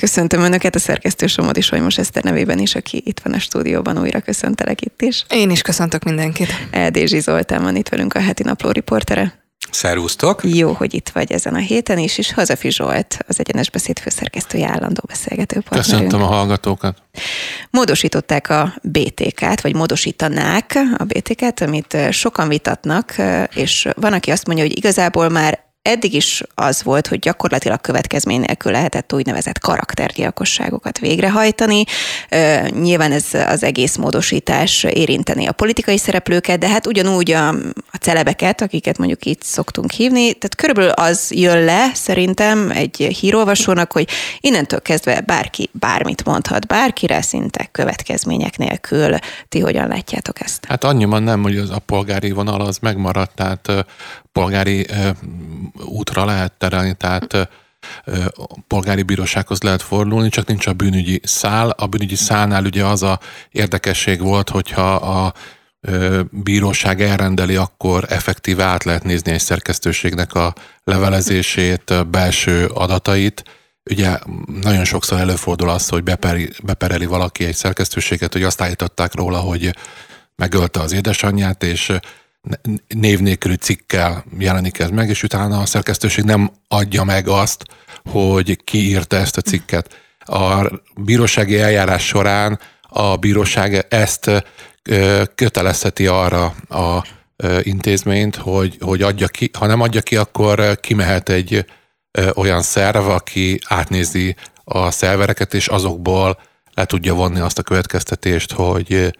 Köszöntöm Önöket a szerkesztő Somodi Solymos Eszter nevében is, aki itt van a stúdióban, újra köszöntelek itt is. Én is köszöntök mindenkit. Eldézsi Zoltán van itt velünk a heti napló riportere. Szervusztok! Jó, hogy itt vagy ezen a héten is, és Hazafi Zsolt, az Egyenes Beszéd főszerkesztője, állandó beszélgető Köszöntöm a hallgatókat! Módosították a BTK-t, vagy módosítanák a BTK-t, amit sokan vitatnak, és van, aki azt mondja, hogy igazából már eddig is az volt, hogy gyakorlatilag következmény nélkül lehetett úgynevezett karaktergyilkosságokat végrehajtani. Nyilván ez az egész módosítás érinteni a politikai szereplőket, de hát ugyanúgy a, a celebeket, akiket mondjuk itt szoktunk hívni, tehát körülbelül az jön le szerintem egy hírolvasónak, hogy innentől kezdve bárki bármit mondhat bárkire, szinte következmények nélkül. Ti hogyan látjátok ezt? Hát annyiban nem, hogy az a polgári vonal az megmaradt, tehát polgári útra lehet terelni, tehát polgári bírósághoz lehet fordulni, csak nincs a bűnügyi szál. A bűnügyi szálnál ugye az a érdekesség volt, hogyha a bíróság elrendeli, akkor effektíve át lehet nézni egy szerkesztőségnek a levelezését, belső adatait. Ugye nagyon sokszor előfordul az, hogy beperi, bepereli valaki egy szerkesztőséget, hogy azt állították róla, hogy megölte az édesanyját, és név nélküli cikkel jelenik ez meg, és utána a szerkesztőség nem adja meg azt, hogy ki írta ezt a cikket. A bírósági eljárás során a bíróság ezt kötelezheti arra a intézményt, hogy, hogy adja ki, ha nem adja ki, akkor kimehet egy olyan szerv, aki átnézi a szervereket, és azokból le tudja vonni azt a következtetést, hogy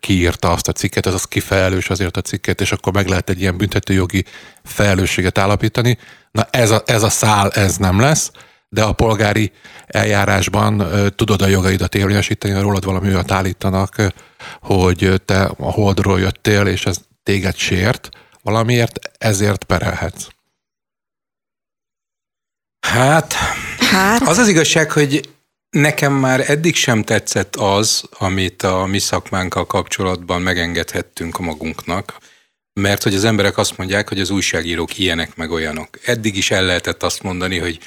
kiírta azt a cikket, az az kifelelős azért a cikket, és akkor meg lehet egy ilyen büntetőjogi felelősséget állapítani. Na ez a, ez a szál, ez nem lesz, de a polgári eljárásban tudod a jogaidat érvényesíteni, ha rólad valami olyat állítanak, hogy te a holdról jöttél, és ez téged sért valamiért, ezért perelhetsz. Hát, hát, az az igazság, hogy Nekem már eddig sem tetszett az, amit a mi szakmánkkal kapcsolatban megengedhettünk a magunknak, mert hogy az emberek azt mondják, hogy az újságírók ilyenek meg olyanok. Eddig is el lehetett azt mondani, hogy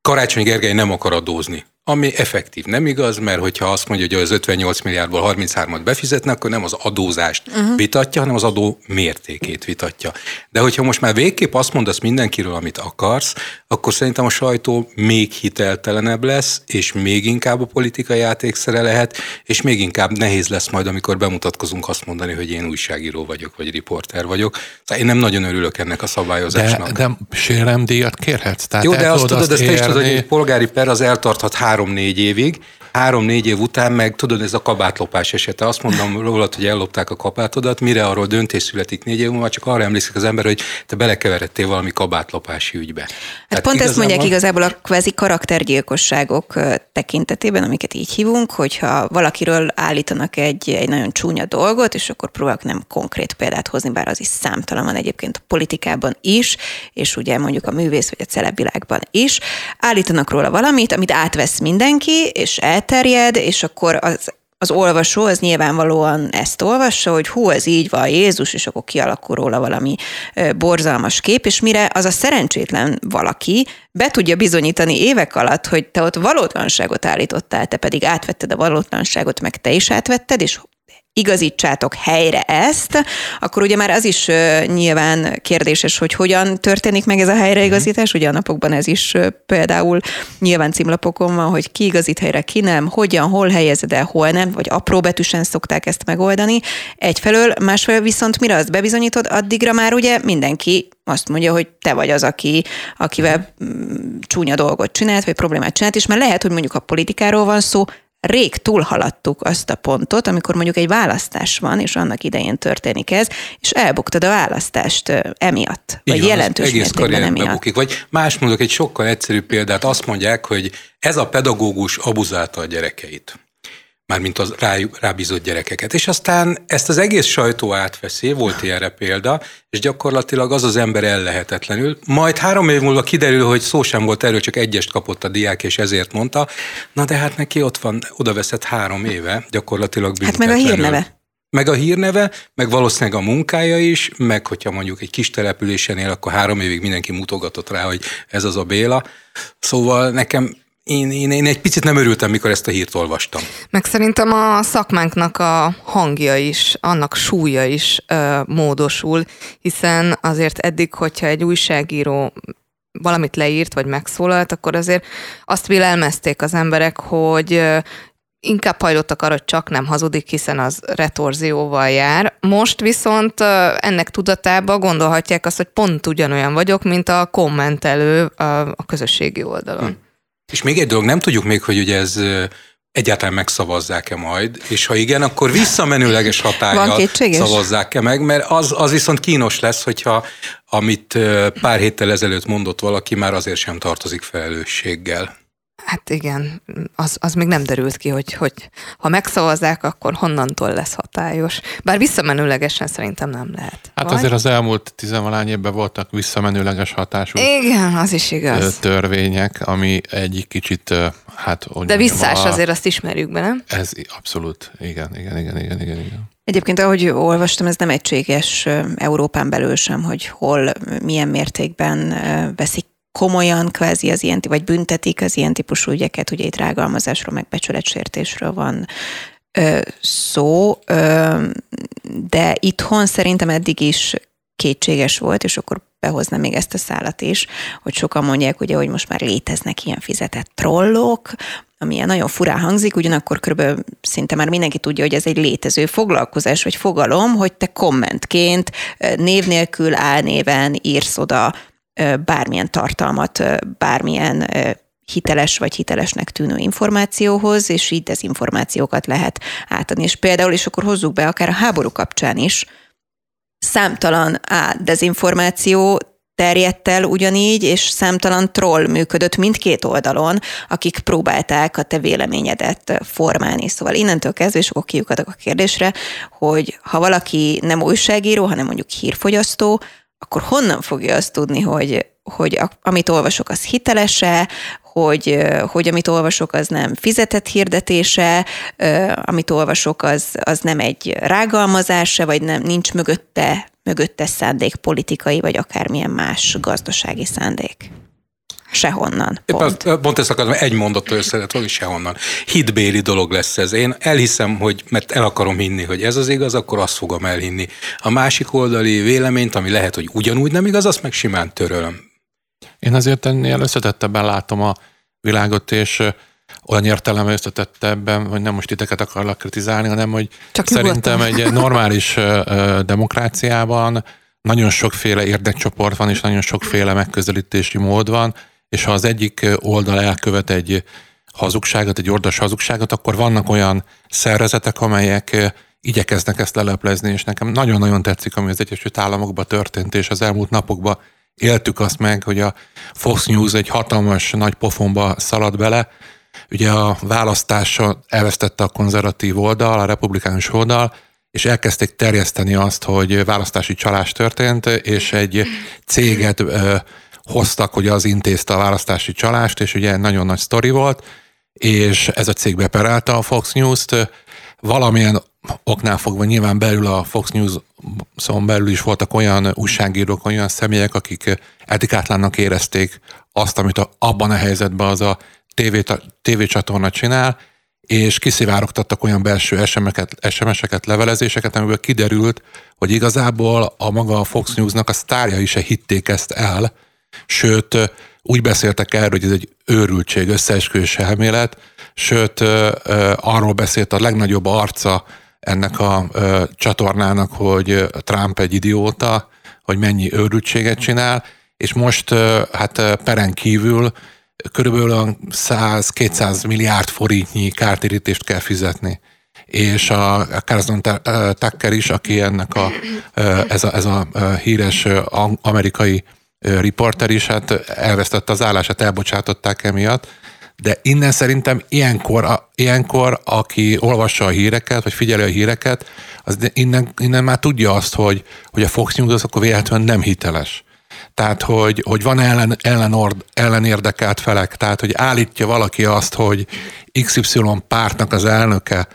Karácsony Gergely nem akar adózni ami effektív. Nem igaz, mert hogyha azt mondja, hogy az 58 milliárdból 33-at befizetne, akkor nem az adózást uh-huh. vitatja, hanem az adó mértékét vitatja. De hogyha most már végképp azt mondasz mindenkiről, amit akarsz, akkor szerintem a sajtó még hiteltelenebb lesz, és még inkább a politikai játékszere lehet, és még inkább nehéz lesz majd, amikor bemutatkozunk azt mondani, hogy én újságíró vagyok, vagy riporter vagyok. Szóval én nem nagyon örülök ennek a szabályozásnak. De, de séremdíjat kérhetsz. Tehát Jó, de azt tudod, azt, azt is tudod, hogy egy polgári per az eltarthat három három-négy évig, három-négy év után meg tudod, ez a kabátlopás esete. Azt mondom rólad, hogy ellopták a kabátodat, mire arról döntés születik négy év múlva, csak arra emlékszik az ember, hogy te belekeveredtél valami kabátlopási ügybe. Hát Tehát pont igazából... ezt mondják igazából a kvázi karaktergyilkosságok tekintetében, amiket így hívunk, hogyha valakiről állítanak egy, egy nagyon csúnya dolgot, és akkor próbálok nem konkrét példát hozni, bár az is számtalan van egyébként a politikában is, és ugye mondjuk a művész vagy a celebvilágban is, állítanak róla valamit, amit átvesz mindenki, és el elterjed, és akkor az az olvasó az nyilvánvalóan ezt olvassa, hogy hú, ez így van Jézus, és akkor kialakul róla valami borzalmas kép, és mire az a szerencsétlen valaki be tudja bizonyítani évek alatt, hogy te ott valótlanságot állítottál, te pedig átvetted a valótlanságot, meg te is átvetted, és igazítsátok helyre ezt, akkor ugye már az is nyilván kérdéses, hogy hogyan történik meg ez a helyreigazítás. Ugye a napokban ez is például nyilván címlapokon van, hogy ki igazít helyre, ki nem, hogyan, hol helyezed el, hol nem, vagy apró betűsen szokták ezt megoldani. Egyfelől, másfelől viszont mire azt bebizonyítod, addigra már ugye mindenki azt mondja, hogy te vagy az, aki, akivel mm, csúnya dolgot csinált, vagy problémát csinált, és mert lehet, hogy mondjuk a politikáról van szó, rég túlhaladtuk azt a pontot, amikor mondjuk egy választás van, és annak idején történik ez, és elbuktad a választást emiatt, vagy Igen, jelentős egész mértékben emiatt. Bukik. Vagy más mondok egy sokkal egyszerűbb példát, azt mondják, hogy ez a pedagógus abuzálta a gyerekeit mármint az rá, rábízott gyerekeket. És aztán ezt az egész sajtó átveszi, volt ilyenre példa, és gyakorlatilag az az ember ellehetetlenül. Majd három év múlva kiderül, hogy szó sem volt erről, csak egyest kapott a diák, és ezért mondta. Na de hát neki ott van, oda veszett három éve, gyakorlatilag. Hát meg a hírneve. Meg a hírneve, meg valószínűleg a munkája is, meg hogyha mondjuk egy kis településen él, akkor három évig mindenki mutogatott rá, hogy ez az a Béla. Szóval nekem én, én, én egy picit nem örültem, mikor ezt a hírt olvastam. Meg szerintem a szakmánknak a hangja is, annak súlya is ö, módosul, hiszen azért eddig, hogyha egy újságíró valamit leírt, vagy megszólalt, akkor azért azt vélelmezték az emberek, hogy inkább hajlottak arra, hogy csak nem hazudik, hiszen az retorzióval jár. Most viszont ennek tudatába gondolhatják azt, hogy pont ugyanolyan vagyok, mint a kommentelő a közösségi oldalon. Hm. És még egy dolog, nem tudjuk még, hogy ugye ez egyáltalán megszavazzák-e majd, és ha igen, akkor visszamenőleges hatállyal szavazzák-e meg, mert az, az viszont kínos lesz, hogyha amit pár héttel ezelőtt mondott valaki, már azért sem tartozik felelősséggel. Hát igen, az, az még nem derült ki, hogy, hogy ha megszavazzák, akkor honnantól lesz hatályos. Bár visszamenőlegesen szerintem nem lehet. Hát Vagy? azért az elmúlt tizenvalány évben voltak visszamenőleges hatású igen, az is igaz. törvények, ami egyik kicsit, hát... De visszás a... azért azt ismerjük be, nem? Ez abszolút, igen, igen, igen, igen, igen. igen. Egyébként, ahogy olvastam, ez nem egységes Európán belül sem, hogy hol, milyen mértékben veszik komolyan kvázi az ilyen, vagy büntetik az ilyen típusú ügyeket, ugye itt rágalmazásról, meg becsületsértésről van ö, szó, ö, de itthon szerintem eddig is kétséges volt, és akkor behoznám még ezt a szállat is, hogy sokan mondják, ugye, hogy most már léteznek ilyen fizetett trollok, ami ilyen nagyon furán hangzik, ugyanakkor körülbelül szinte már mindenki tudja, hogy ez egy létező foglalkozás, vagy fogalom, hogy te kommentként név nélkül, álnéven írsz oda bármilyen tartalmat, bármilyen hiteles vagy hitelesnek tűnő információhoz, és így dezinformációkat lehet átadni. És például, és akkor hozzuk be akár a háború kapcsán is, számtalan á, dezinformáció terjedt el ugyanígy, és számtalan troll működött mindkét oldalon, akik próbálták a te véleményedet formálni. Szóval innentől kezdve, és akkor kiukadok a kérdésre, hogy ha valaki nem újságíró, hanem mondjuk hírfogyasztó, akkor honnan fogja azt tudni, hogy, hogy amit olvasok, az hitelese, hogy, hogy amit olvasok, az nem fizetett hirdetése, amit olvasok, az, az nem egy rágalmazása, vagy nem nincs mögötte, mögötte szándék politikai, vagy akármilyen más gazdasági szándék. Sehonnan. Pont. Épp pont ezt akarom, egy mondattal összedet, hogy sehonnan. Hitbéli dolog lesz ez. Én elhiszem, hogy, mert el akarom hinni, hogy ez az igaz, akkor azt fogom elhinni. A másik oldali véleményt, ami lehet, hogy ugyanúgy nem igaz, azt meg simán törölöm. Én azért ennél összetettebben látom a világot, és olyan értelemben összetettebben, hogy nem most titeket akarlak kritizálni, hanem hogy Csak szerintem nyugodtan. egy normális demokráciában nagyon sokféle érdekcsoport van, és nagyon sokféle megközelítési mód van, és ha az egyik oldal elkövet egy hazugságot, egy ordas hazugságot, akkor vannak olyan szervezetek, amelyek igyekeznek ezt leleplezni, és nekem nagyon-nagyon tetszik, ami az Egyesült Államokban történt, és az elmúlt napokban éltük azt meg, hogy a Fox News egy hatalmas nagy pofonba szalad bele. Ugye a választása elvesztette a konzervatív oldal, a republikánus oldal, és elkezdték terjeszteni azt, hogy választási csalás történt, és egy céget hoztak, hogy az intézte a választási csalást, és ugye nagyon nagy sztori volt, és ez a cég beperelte a Fox News-t, valamilyen oknál fogva nyilván belül a Fox news szóval belül is voltak olyan újságírók, olyan személyek, akik etikátlannak érezték azt, amit a, abban a helyzetben az a TV, tévécsatorna csinál, és kiszivárogtattak olyan belső SMS-eket, levelezéseket, amiből kiderült, hogy igazából a maga a Fox News-nak a sztárja is hitték ezt el, sőt, úgy beszéltek erről, hogy ez egy őrültség, összeesküvés elmélet, sőt, arról beszélt a legnagyobb arca ennek a csatornának, hogy Trump egy idióta, hogy mennyi őrültséget csinál, és most hát peren kívül körülbelül 100-200 milliárd forintnyi kártérítést kell fizetni. És a Carson Tucker is, aki ennek a, ez a, ez a híres amerikai riporter is, hát elvesztette az állását, elbocsátották emiatt, de innen szerintem ilyenkor, a, ilyenkor aki olvassa a híreket, vagy figyeli a híreket, az innen, innen már tudja azt, hogy, hogy a Fox News az akkor véletlenül nem hiteles. Tehát, hogy, hogy van ellen, ellen, ord, ellen érdekelt felek, tehát, hogy állítja valaki azt, hogy XY pártnak az elnöke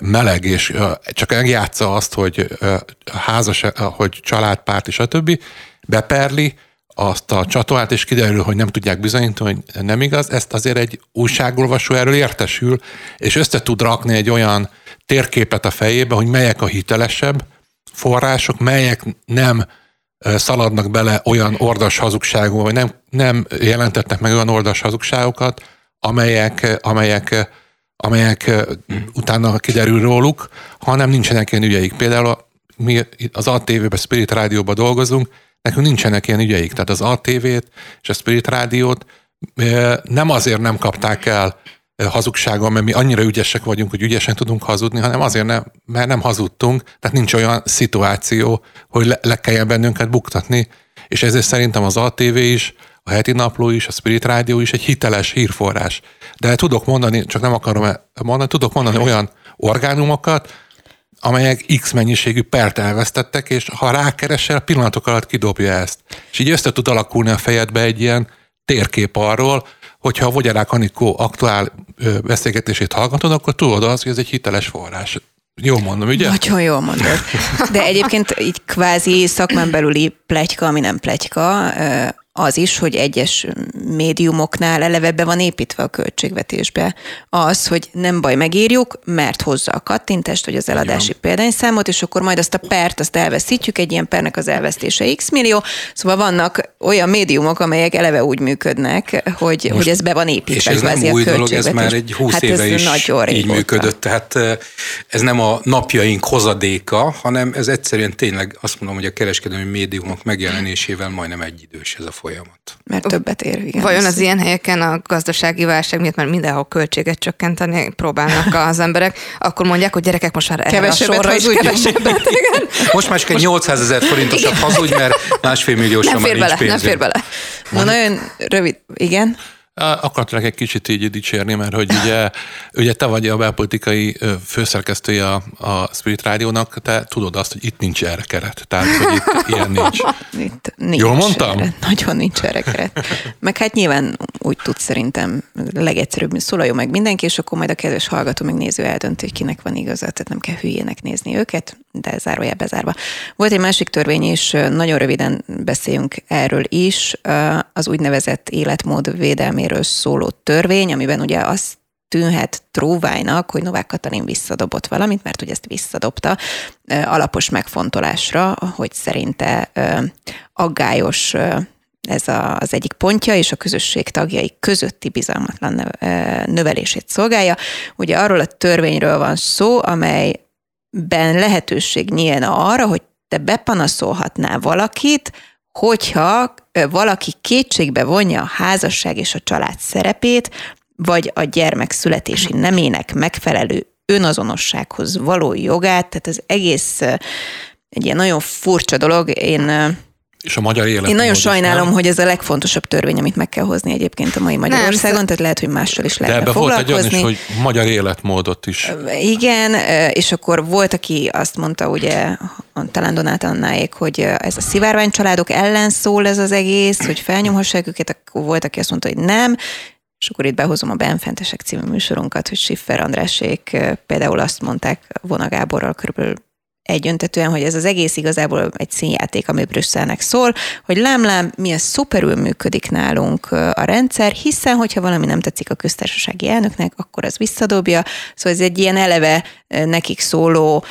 meleg, és csak megjátsza azt, hogy házas, hogy családpárt és a többi, beperli, azt a csatolát, és kiderül, hogy nem tudják bizonyítani, hogy nem igaz, ezt azért egy újságolvasó erről értesül, és össze tud rakni egy olyan térképet a fejébe, hogy melyek a hitelesebb források, melyek nem szaladnak bele olyan ordas hazugságba, vagy nem, nem jelentettek meg olyan ordas hazugságokat, amelyek, amelyek, amelyek utána kiderül róluk, hanem nincsenek ilyen ügyeik. Például mi az ATV-ben, Spirit Rádióban dolgozunk, nekünk nincsenek ilyen ügyeik. Tehát az ATV-t és a Spirit Rádiót nem azért nem kapták el hazugsággal, mert mi annyira ügyesek vagyunk, hogy ügyesen tudunk hazudni, hanem azért nem, mert nem hazudtunk, tehát nincs olyan szituáció, hogy le, le kelljen bennünket buktatni, és ezért szerintem az ATV is, a heti napló is, a Spirit Rádió is egy hiteles hírforrás. De tudok mondani, csak nem akarom mondani, tudok mondani olyan orgánumokat, amelyek X mennyiségű pert elvesztettek, és ha rákeresel, pillanatok alatt kidobja ezt. És így össze tud alakulni a fejedbe egy ilyen térkép arról, hogyha a Vogyarák Anikó aktuál beszélgetését hallgatod, akkor tudod az, hogy ez egy hiteles forrás. Jól mondom, ugye? Nagyon jól mondod. De egyébként így kvázi szakmán belüli pletyka, ami nem pletyka, az is, hogy egyes médiumoknál eleve be van építve a költségvetésbe az, hogy nem baj, megírjuk, mert hozza a kattintást, vagy az eladási példányszámot, és akkor majd azt a pert, azt elveszítjük, egy ilyen pernek az elvesztése x millió. Szóval vannak olyan médiumok, amelyek eleve úgy működnek, hogy, Most, hogy ez be van építve. És ez nem új dolog, ez már egy húsz hát éve is nagyon így működött. Tehát ez nem a napjaink hozadéka, hanem ez egyszerűen tényleg azt mondom, hogy a kereskedelmi médiumok megjelenésével majdnem egyidős ez a folyamat. Mert többet ér, igen. Vajon az ilyen helyeken a gazdasági válság miatt már mindenhol költséget csökkenteni próbálnak az emberek, akkor mondják, hogy gyerekek most már kevesebbet a sorra is kevesebbet. Igen. Most már csak egy 800 ezer forintosabb hazudj, mert másfél milliós nem fér bele, Nem fér bele. Na, nagyon rövid, igen. Akartalak egy kicsit így dicsérni, mert hogy ugye, ugye te vagy a belpolitikai főszerkesztője a, a Spirit Rádiónak, te tudod azt, hogy itt nincs erre keret. Tehát, hogy itt ilyen nincs. Itt nincs Jól mondtam? Erre, nagyon nincs erre keret. Meg hát nyilván úgy tud szerintem legegyszerűbb, szólaljon meg mindenki, és akkor majd a kedves hallgató meg néző eldönti, hogy kinek van igaza, tehát nem kell hülyének nézni őket, de zárójel bezárva. Volt egy másik törvény is, nagyon röviden beszéljünk erről is, az úgynevezett életmód védelméről szóló törvény, amiben ugye azt tűnhet tróvájnak, hogy Novák Katalin visszadobott valamit, mert ugye ezt visszadobta alapos megfontolásra, hogy szerinte aggályos ez a, az egyik pontja, és a közösség tagjai közötti bizalmatlan növelését szolgálja. Ugye arról a törvényről van szó, amely ben lehetőség nyílna arra, hogy te bepanaszolhatnál valakit, hogyha valaki kétségbe vonja a házasság és a család szerepét, vagy a gyermek születési nemének megfelelő önazonossághoz való jogát, tehát az egész egy ilyen nagyon furcsa dolog. Én és a magyar élet. Én nagyon sajnálom, nem? hogy ez a legfontosabb törvény, amit meg kell hozni egyébként a mai Magyarországon, nem, tehát lehet, hogy mással is lehet De ebbe volt egy olyan is, hogy magyar életmódot is. Igen, és akkor volt, aki azt mondta, ugye, talán Donát Annáék, hogy ez a szivárvány családok ellen szól ez az egész, hogy felnyomhassák őket, akkor volt, aki azt mondta, hogy nem, és akkor itt behozom a Benfentesek című műsorunkat, hogy Siffer Andrásék például azt mondták Vona Gáborral körülbelül egyöntetően, hogy ez az egész igazából egy színjáték, ami Brüsszelnek szól, hogy lám-lám, milyen szuperül működik nálunk a rendszer, hiszen, hogyha valami nem tetszik a köztársasági elnöknek, akkor az visszadobja. Szóval ez egy ilyen eleve nekik szóló,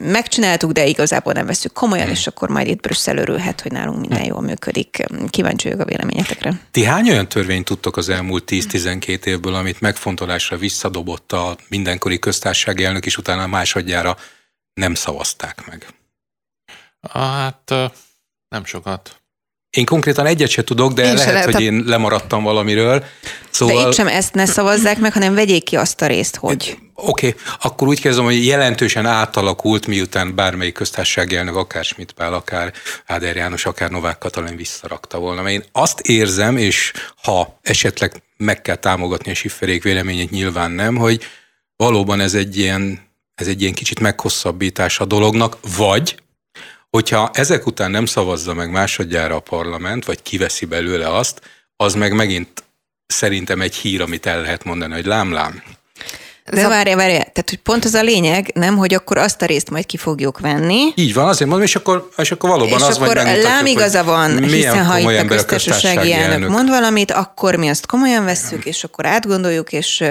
megcsináltuk, de igazából nem veszük komolyan, és akkor majd itt Brüsszel örülhet, hogy nálunk minden jól működik. Kíváncsi vagyok a véleményetekre. Ti hány olyan törvényt tudtok az elmúlt 10-12 évből, amit megfontolásra visszadobott a mindenkori köztársasági elnök, és utána másodjára nem szavazták meg? Hát nem sokat. Én konkrétan egyet se tudok, de én lehet, lehet, hogy én lemaradtam valamiről. Szóval... De itt sem ezt ne szavazzák meg, hanem vegyék ki azt a részt, hogy... Oké, okay. akkor úgy kezdem, hogy jelentősen átalakult, miután bármelyik köztársasági elnök, akár Schmidt Pál, akár Áder János, akár Novák Katalin visszarakta volna. Mert én azt érzem, és ha esetleg meg kell támogatni a Sifferék véleményét, nyilván nem, hogy valóban ez egy ilyen ez egy ilyen kicsit meghosszabbítás a dolognak, vagy hogyha ezek után nem szavazza meg másodjára a parlament, vagy kiveszi belőle azt, az meg megint szerintem egy hír, amit el lehet mondani, hogy lám-lám. De várj, várj, tehát hogy pont az a lényeg, nem, hogy akkor azt a részt majd ki fogjuk venni. Így van, azért mondom, és akkor, és akkor valóban és az akkor majd lám igaza van, hiszen ha itt a köztársasági elnök, elnök mond valamit, akkor mi azt komolyan vesszük, és akkor átgondoljuk, és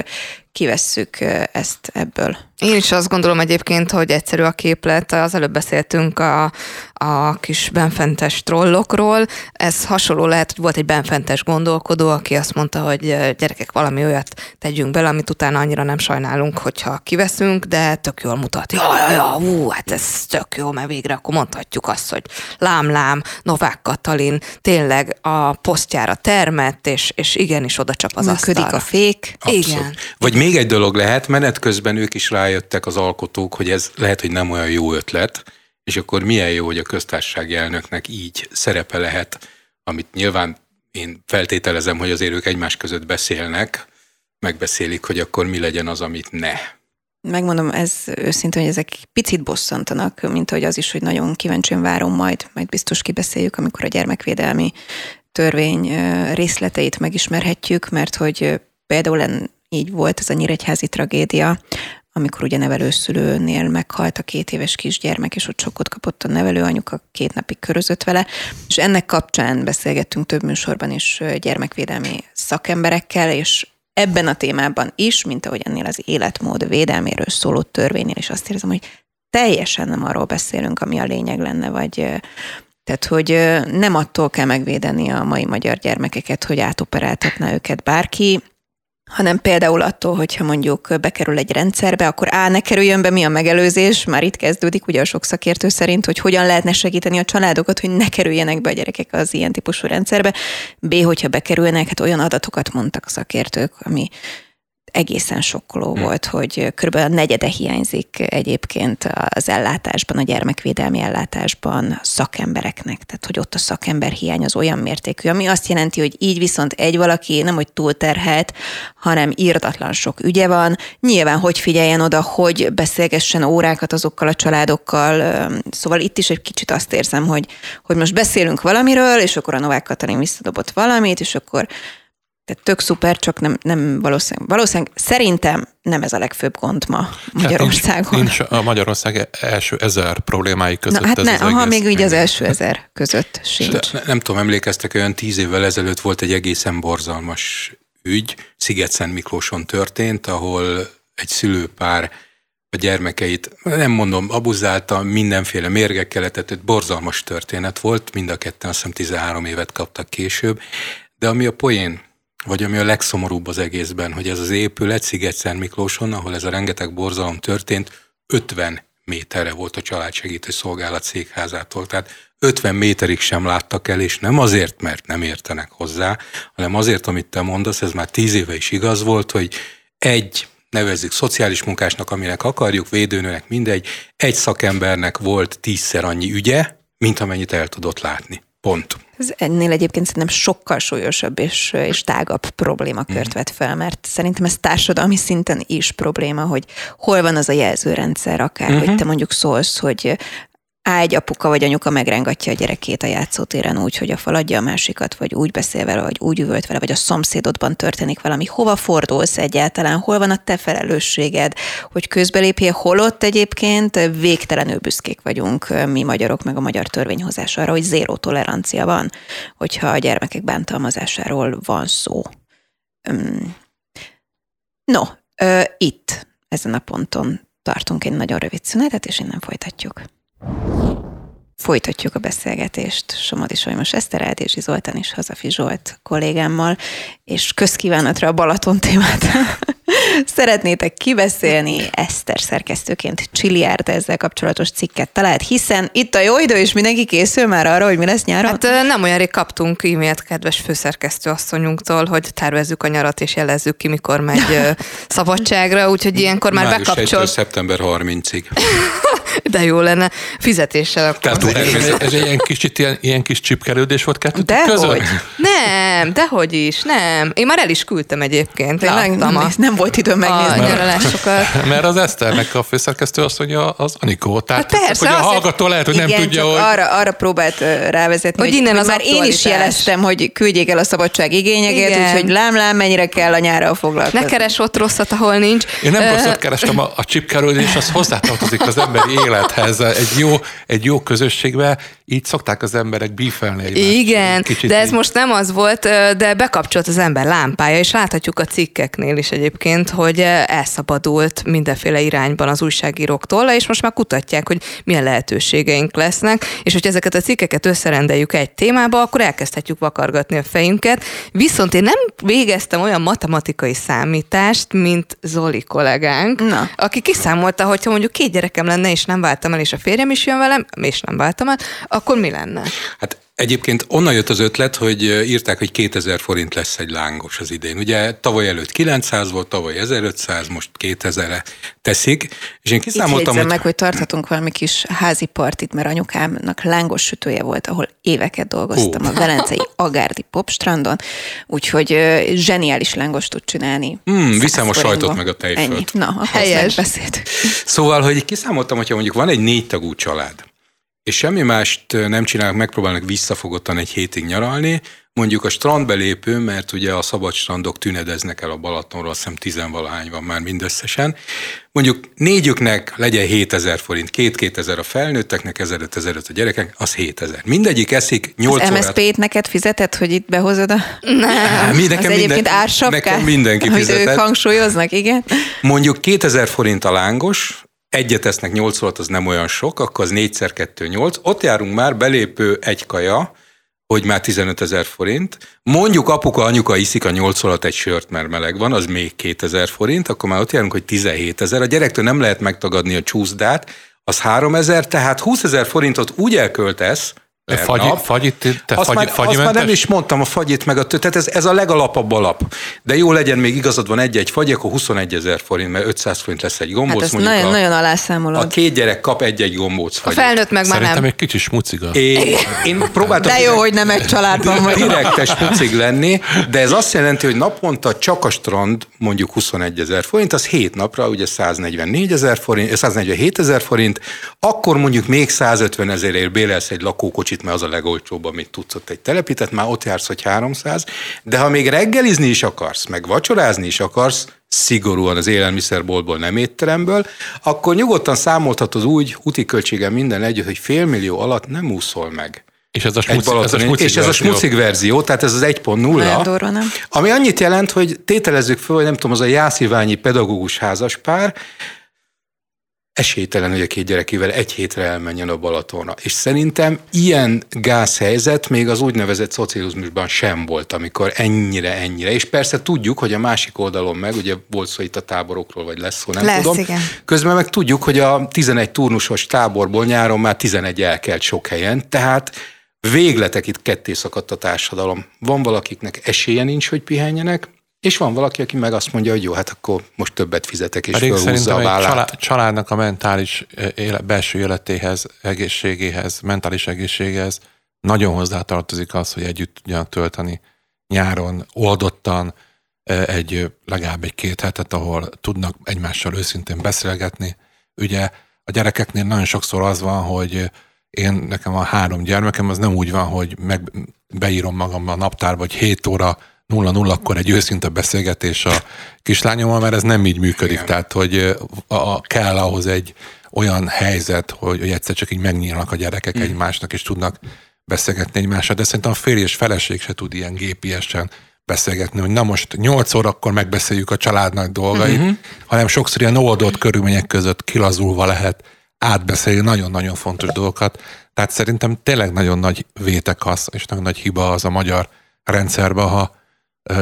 kivesszük ezt ebből. Én is azt gondolom egyébként, hogy egyszerű a képlet. Az előbb beszéltünk a, a kis benfentes trollokról. Ez hasonló lehet, hogy volt egy benfentes gondolkodó, aki azt mondta, hogy gyerekek, valami olyat tegyünk bele, amit utána annyira nem sajnálunk, hogyha kiveszünk, de tök jól mutat. Ja, ja, ja, ú, hát ez tök jó, mert végre akkor mondhatjuk azt, hogy lám-lám, Novák Katalin tényleg a posztjára termett, és, és igenis oda csap az Működik asztalra. a fék. Abszolút. Igen. Vagy még egy dolog lehet, menet közben ők is rájöttek az alkotók, hogy ez lehet, hogy nem olyan jó ötlet, és akkor milyen jó, hogy a köztársasági elnöknek így szerepe lehet, amit nyilván én feltételezem, hogy azért ők egymás között beszélnek, megbeszélik, hogy akkor mi legyen az, amit ne. Megmondom, ez őszintén, hogy ezek picit bosszantanak, mint hogy az is, hogy nagyon kíváncsian várom majd, majd biztos kibeszéljük, amikor a gyermekvédelmi törvény részleteit megismerhetjük, mert hogy például így volt ez a nyíregyházi tragédia, amikor ugye nevelőszülőnél meghalt a két éves kisgyermek, és ott sokkot kapott a nevelőanyuka, két napig körözött vele, és ennek kapcsán beszélgettünk több műsorban is gyermekvédelmi szakemberekkel, és ebben a témában is, mint ahogy ennél az életmód védelméről szóló törvénynél, és azt érzem, hogy teljesen nem arról beszélünk, ami a lényeg lenne, vagy tehát, hogy nem attól kell megvédeni a mai magyar gyermekeket, hogy átoperáltatná őket bárki, hanem például attól, hogyha mondjuk bekerül egy rendszerbe, akkor A, ne kerüljön be, mi a megelőzés, már itt kezdődik ugye a sok szakértő szerint, hogy hogyan lehetne segíteni a családokat, hogy ne kerüljenek be a gyerekek az ilyen típusú rendszerbe. B, hogyha bekerülnek, hát olyan adatokat mondtak a szakértők, ami egészen sokkoló hmm. volt, hogy kb. a negyede hiányzik egyébként az ellátásban, a gyermekvédelmi ellátásban szakembereknek, tehát hogy ott a szakember hiány az olyan mértékű, ami azt jelenti, hogy így viszont egy valaki nem hogy túlterhelt, hanem írdatlan sok ügye van, nyilván hogy figyeljen oda, hogy beszélgessen órákat azokkal a családokkal, szóval itt is egy kicsit azt érzem, hogy, hogy most beszélünk valamiről, és akkor a Novák Katalin visszadobott valamit, és akkor tehát tök szuper, csak nem, nem valószínűleg, valószínűleg szerintem nem ez a legfőbb gond ma Magyarországon. Hát nincs, nincs a Magyarország első ezer problémái között Na, hát ez ne, az aha, egész. még így az első ezer között sincs. De, nem tudom, emlékeztek, olyan tíz évvel ezelőtt volt egy egészen borzalmas ügy, Sziget-Szent Miklóson történt, ahol egy szülőpár a gyermekeit, nem mondom, abuzálta, mindenféle mérgekkel lehetett, borzalmas történet volt, mind a ketten azt hiszem 13 évet kaptak később, de ami a poén vagy ami a legszomorúbb az egészben, hogy ez az épület Sziget-Szent Miklóson, ahol ez a rengeteg borzalom történt, 50 méterre volt a családsegítő szolgálat székházától. Tehát 50 méterig sem láttak el, és nem azért, mert nem értenek hozzá, hanem azért, amit te mondasz, ez már tíz éve is igaz volt, hogy egy nevezzük szociális munkásnak, aminek akarjuk, védőnőnek, mindegy, egy szakembernek volt tízszer annyi ügye, mint amennyit el tudott látni. Pont. Ez ennél egyébként szerintem sokkal súlyosabb és, és tágabb problémakört mhm. vet fel, mert szerintem ez társadalmi szinten is probléma, hogy hol van az a jelzőrendszer, akár, uh-huh. hogy mhm. te mondjuk szólsz, hogy á, egy apuka vagy anyuka megrángatja a gyerekét a játszótéren úgy, hogy a faladja a másikat, vagy úgy beszél vele, vagy úgy üvölt vele, vagy a szomszédodban történik valami. Hova fordulsz egyáltalán? Hol van a te felelősséged, hogy közbelépjél? Holott egyébként végtelenül büszkék vagyunk mi magyarok, meg a magyar törvényhozás arra, hogy zéró tolerancia van, hogyha a gyermekek bántalmazásáról van szó. No, itt, ezen a ponton tartunk egy nagyon rövid szünetet, és innen folytatjuk. Folytatjuk a beszélgetést Somodi Solymos Eszter Eldési Zoltán és Hazafi Zsolt kollégámmal, és közkívánatra a Balaton témát szeretnétek kibeszélni, Eszter szerkesztőként Csiliárd ezzel kapcsolatos cikket talált, hiszen itt a jó idő, és mindenki készül már arra, hogy mi lesz nyáron? Hát nem olyan rég kaptunk e-mailt kedves főszerkesztő asszonyunktól, hogy tervezzük a nyarat és jelezzük ki, mikor megy szabadságra, úgyhogy ilyenkor már Május bekapcsol. szeptember 30-ig. De jó lenne fizetéssel akkor. Tehát ez, ez egy ilyen kicsit ilyen, ilyen kis csipkelődés volt kettőtök között? Nem, dehogy is, nem. Én már el is küldtem egyébként. Tényleg Láttam nem, a... nem volt idő YouTube-on megnézni a nyaralásokat. Mert az Eszternek a főszerkesztő azt mondja, az Anikó. Tehát, Hát persze, hogy a hallgató lehet, hogy nem Igen, tudja, csak hogy... arra, arra próbált rávezetni, Hogy innen az már én is jeleztem, hogy küldjék el a szabadság igényeket, úgyhogy lám-lám, mennyire kell a nyárral foglalkozni. Ne keres ott rosszat, ahol nincs. Én nem rosszat kerestem a, a csipkerül, és az hozzátartozik az emberi élethez. Egy jó, egy jó közösségbe így szokták az emberek bífelni egymást. Igen, Kicsit de ez így. most nem az volt, de bekapcsolt az ember lámpája, és láthatjuk a cikkeknél is egyébként, hogy ö, elszabadult mindenféle irányban az újságírók tolla, és most már kutatják, hogy milyen lehetőségeink lesznek, és hogy ezeket a cikkeket összerendeljük egy témába, akkor elkezdhetjük vakargatni a fejünket. Viszont én nem végeztem olyan matematikai számítást, mint Zoli kollégánk, Na. aki kiszámolta, hogy ha mondjuk két gyerekem lenne, és nem váltam el, és a férjem is jön velem, és nem váltam el, akkor mi lenne? Hát egyébként onnan jött az ötlet, hogy írták, hogy 2000 forint lesz egy lángos az idén. Ugye tavaly előtt 900 volt, tavaly 1500, most 2000-re teszik, és én Itt kiszámoltam, jegyzem hogy meg, hogy tarthatunk valami kis házi partit, mert anyukámnak lángos sütője volt, ahol éveket dolgoztam Ó. a Velencei Agárdi Popstrandon, úgyhogy zseniális lángos tud csinálni. Hmm, viszem a sajtot meg a tejfölt. Ennyi. Na, Helyes. beszélt. Szóval, hogy kiszámoltam, hogyha mondjuk van egy négy tagú család, és semmi mást nem csinálnak, megpróbálnak visszafogottan egy hétig nyaralni, mondjuk a strandbelépő, mert ugye a szabad strandok tünedeznek el a Balatonról, azt hiszem tizenvalahány van már mindösszesen. Mondjuk négyüknek legyen 7000 forint, két-kétezer a felnőtteknek, 1500 a gyerekek, az 7000. Mindegyik eszik 8 Az órát. MSZP-t neked fizetett, hogy itt behozod a... Á, mi- az nekem egyébként minden- ársapkát? nekem mindenki Amit fizetett. ők hangsúlyoznak, igen. Mondjuk 2000 forint a lángos, egyet esznek 8 órát, az nem olyan sok, akkor az 4 x 2 8. Ott járunk már, belépő egy kaja, hogy már 15 ezer forint. Mondjuk apuka, anyuka iszik a 8 alatt egy sört, mert meleg van, az még 2000 forint, akkor már ott járunk, hogy 17 ezer. A gyerektől nem lehet megtagadni a csúszdát, az 3 ezer, tehát 20 ezer forintot úgy elköltesz, per fagyi, nap, fagyit, te azt, fagy, már, azt már nem is mondtam, a fagyit meg a tö- tehát ez, ez a legalapabb alap. De jó legyen, még igazad van egy-egy fagy, akkor 21 ezer forint, mert 500 forint lesz egy gombóc. Hát ezt nagyon, a, nagyon a alászámolod. két gyerek kap egy-egy gombóc A fagyot. felnőtt meg már Szerintem nem. egy kicsi smuciga. Én, én próbáltam De jó, hogy nem egy családban vagy. direktes pucig lenni, de ez azt jelenti, hogy naponta csak a strand mondjuk 21 ezer forint, az 7 napra ugye 144 ezer forint, 147 ezer forint, akkor mondjuk még 150 ezerért bérelsz egy lakókocsit, mert az a legolcsóbb, amit tudsz ott egy telepített, már ott jársz, hogy 300, de ha még reggelizni is akarsz, meg vacsorázni is akarsz, szigorúan az élelmiszerboltból, nem étteremből, akkor nyugodtan számolhatod úgy, úti költségen minden együtt, hogy félmillió alatt nem úszol meg. És ez a smucig, ez a smucig és ez a verzió. smucig verzió, tehát ez az 1.0. Nagyon durva? Ami annyit jelent, hogy tételezzük föl, hogy nem tudom, az a Jásziványi pedagógus házaspár, esélytelen, hogy a két gyerekével egy hétre elmenjen a Balatonra. És szerintem ilyen gázhelyzet még az úgynevezett szocializmusban sem volt, amikor ennyire, ennyire. És persze tudjuk, hogy a másik oldalon meg, ugye volt szó itt a táborokról, vagy lesz szó, nem Lesz, tudom. igen. Közben meg tudjuk, hogy a 11 turnusos táborból nyáron már 11 elkelt sok helyen, tehát végletek itt ketté szakadt a társadalom. Van valakiknek esélye nincs, hogy pihenjenek, és van valaki, aki meg azt mondja, hogy jó, hát akkor most többet fizetek, és Pedig fölhúzza a vállát. család, családnak a mentális eh, éle, belső életéhez, egészségéhez, mentális egészségéhez nagyon hozzátartozik az, hogy együtt tudjanak tölteni nyáron, oldottan eh, egy eh, legalább egy két hetet, ahol tudnak egymással őszintén beszélgetni. Ugye a gyerekeknél nagyon sokszor az van, hogy én nekem a három gyermekem, az nem úgy van, hogy meg beírom magam a naptárba, hogy 7 óra 0-0, akkor egy őszinte beszélgetés a kislányommal, mert ez nem így működik. Igen. Tehát, hogy a, a, kell ahhoz egy olyan helyzet, hogy, hogy egyszer csak így megnyílnak a gyerekek mm. egymásnak, és tudnak beszélgetni egymással. De szerintem a férj és feleség se tud ilyen gépiesen beszélgetni, hogy na most 8 órakor megbeszéljük a családnak dolgait, mm-hmm. hanem sokszor ilyen oldott körülmények között kilazulva lehet átbeszélni nagyon-nagyon fontos dolgokat. Tehát szerintem tényleg nagyon nagy vétekasz és nagyon nagy hiba az a magyar rendszerben, ha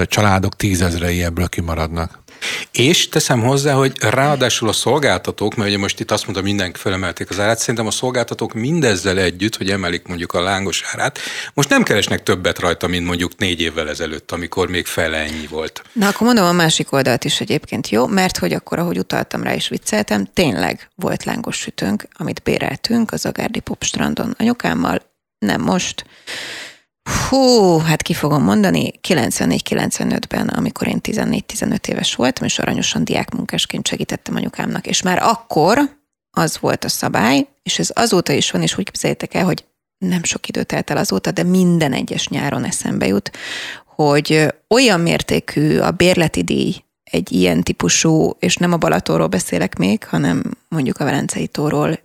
családok tízezrei ebből kimaradnak. És teszem hozzá, hogy ráadásul a szolgáltatók, mert ugye most itt azt mondta, mindenki felemelték az árát, szerintem a szolgáltatók mindezzel együtt, hogy emelik mondjuk a lángos árát, most nem keresnek többet rajta, mint mondjuk négy évvel ezelőtt, amikor még fele ennyi volt. Na, akkor mondom a másik oldalt is egyébként jó, mert hogy akkor, ahogy utaltam rá és vicceltem, tényleg volt lángos sütőnk, amit béreltünk az Agárdi Popstrandon anyukámmal, nem most, Hú, hát ki fogom mondani, 94-95-ben, amikor én 14-15 éves voltam, és aranyosan diákmunkásként segítettem anyukámnak, és már akkor az volt a szabály, és ez azóta is van, és úgy képzeljétek el, hogy nem sok idő telt el azóta, de minden egyes nyáron eszembe jut, hogy olyan mértékű a bérleti díj egy ilyen típusú, és nem a Balatóról beszélek még, hanem mondjuk a Velencei tóról,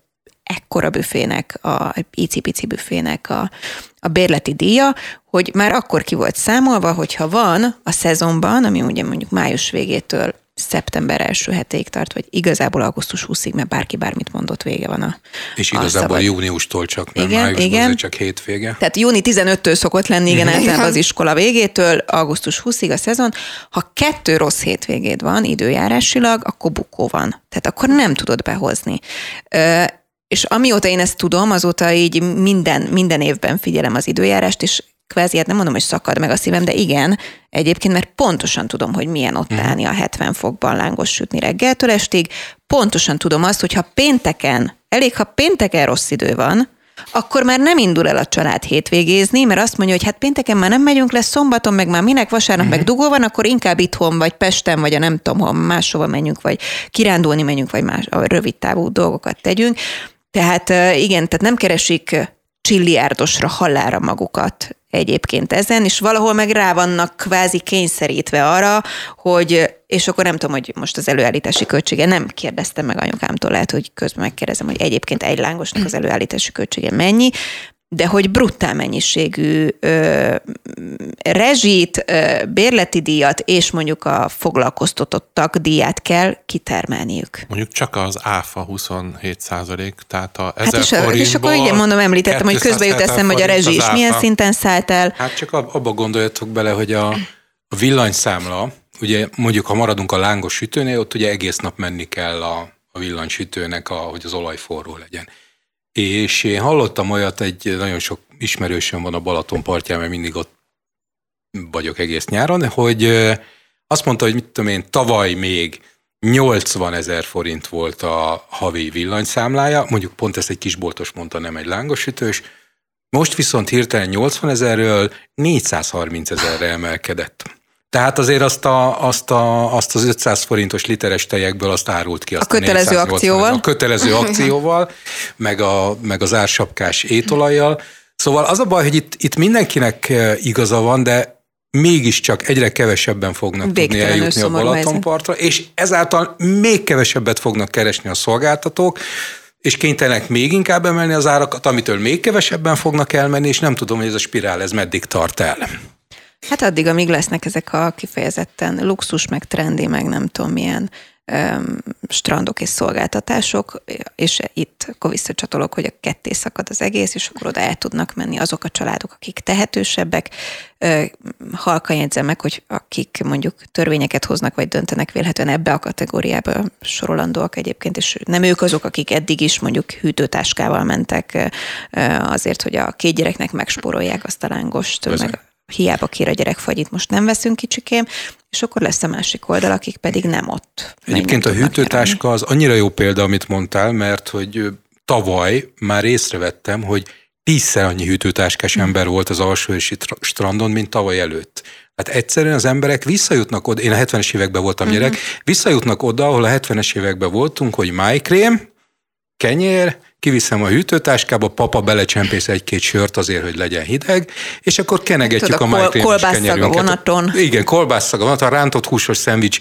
ekkora büfének, a icipici büfének a, a bérleti díja, hogy már akkor ki volt számolva, hogyha van a szezonban, ami ugye mondjuk május végétől szeptember első hetéig tart, vagy igazából augusztus 20-ig, mert bárki bármit mondott, vége van a És igazából a júniustól csak, mert igen, igen. csak hétvége. Tehát júni 15-től szokott lenni, igen, általában az iskola végétől, augusztus 20-ig a szezon. Ha kettő rossz hétvégéd van időjárásilag, akkor bukó van. Tehát akkor nem tudod behozni. És amióta én ezt tudom, azóta így minden, minden évben figyelem az időjárást, és kvázi, hát nem mondom, hogy szakad meg a szívem, de igen, egyébként, mert pontosan tudom, hogy milyen ott mhm. állni a 70 fokban lángos sütni reggeltől estig, pontosan tudom azt, hogy ha pénteken, elég, ha pénteken rossz idő van, akkor már nem indul el a család hétvégézni, mert azt mondja, hogy hát pénteken már nem megyünk le, szombaton meg már minek, vasárnap uh-huh. meg mhm. dugó van, akkor inkább itthon, vagy Pesten, vagy a nem tudom, máshova menjünk, vagy kirándulni menjünk, vagy más a rövid távú dolgokat tegyünk. Tehát igen, tehát nem keresik csilliárdosra hallára magukat egyébként ezen, és valahol meg rá vannak kvázi kényszerítve arra, hogy, és akkor nem tudom, hogy most az előállítási költsége, nem kérdeztem meg anyukámtól, lehet, hogy közben megkérdezem, hogy egyébként egy lángosnak az előállítási költsége mennyi, de hogy bruttál mennyiségű ö, rezsit, ö, bérleti díjat és mondjuk a foglalkoztatottak díját kell kitermelniük. Mondjuk csak az áfa 27 százalék, tehát a 1000 hát és, forintból és akkor ugye mondom, említettem, hogy közben jut eszembe, hogy a rezsi is milyen szinten szállt el. Hát csak abba gondoljatok bele, hogy a, a villanyszámla, ugye mondjuk ha maradunk a lángos sütőnél, ott ugye egész nap menni kell a, a villanysütőnek, a, hogy az olaj forró legyen. És én hallottam olyat, egy nagyon sok ismerősöm van a Balaton partján, mert mindig ott vagyok egész nyáron, hogy azt mondta, hogy mit tudom én, tavaly még 80 ezer forint volt a havi villanyszámlája, mondjuk pont ezt egy kisboltos mondta, nem egy lángosütős, most viszont hirtelen 80 ezerről 430 ezerre emelkedett. Tehát azért azt, a, azt, a, azt az 500 forintos literes tejekből azt árult ki. Azt a kötelező a akcióval. A kötelező akcióval, meg, a, meg az ársapkás étolajjal. Szóval az a baj, hogy itt, itt mindenkinek eh, igaza van, de mégiscsak egyre kevesebben fognak tudni eljutni a Balatonpartra, és ezáltal még kevesebbet fognak keresni a szolgáltatók, és kénytelenek még inkább emelni az árakat, amitől még kevesebben fognak elmenni, és nem tudom, hogy ez a spirál ez meddig tart el. Hát addig, amíg lesznek ezek a kifejezetten luxus, meg trendi, meg nem tudom milyen öm, strandok és szolgáltatások, és itt akkor visszacsatolok, hogy a ketté szakad az egész, és akkor oda el tudnak menni azok a családok, akik tehetősebbek. Halka jegyzem meg, hogy akik mondjuk törvényeket hoznak, vagy döntenek vélhetően ebbe a kategóriába sorolandóak egyébként, és nem ők azok, akik eddig is mondjuk hűtőtáskával mentek azért, hogy a két gyereknek megspórolják azt a lángost, Köszön. meg hiába kér a gyerek fagyit, most nem veszünk kicsikém, és akkor lesz a másik oldal, akik pedig nem ott. Egyébként a hűtőtáska az annyira jó példa, amit mondtál, mert hogy tavaly már észrevettem, hogy tízszer annyi hűtőtáskás hmm. ember volt az alsóösi strandon, mint tavaly előtt. Hát egyszerűen az emberek visszajutnak oda, én a 70-es években voltam uh-huh. gyerek, visszajutnak oda, ahol a 70-es években voltunk, hogy májkrém, kenyér, kiviszem a hűtőtáskába, papa belecsempész egy-két sört azért, hogy legyen hideg, és akkor kenegetjük Tudod, a májkrémes kenyerünket. a vonaton. Igen, kolbásszag a vonaton, rántott húsos szendvics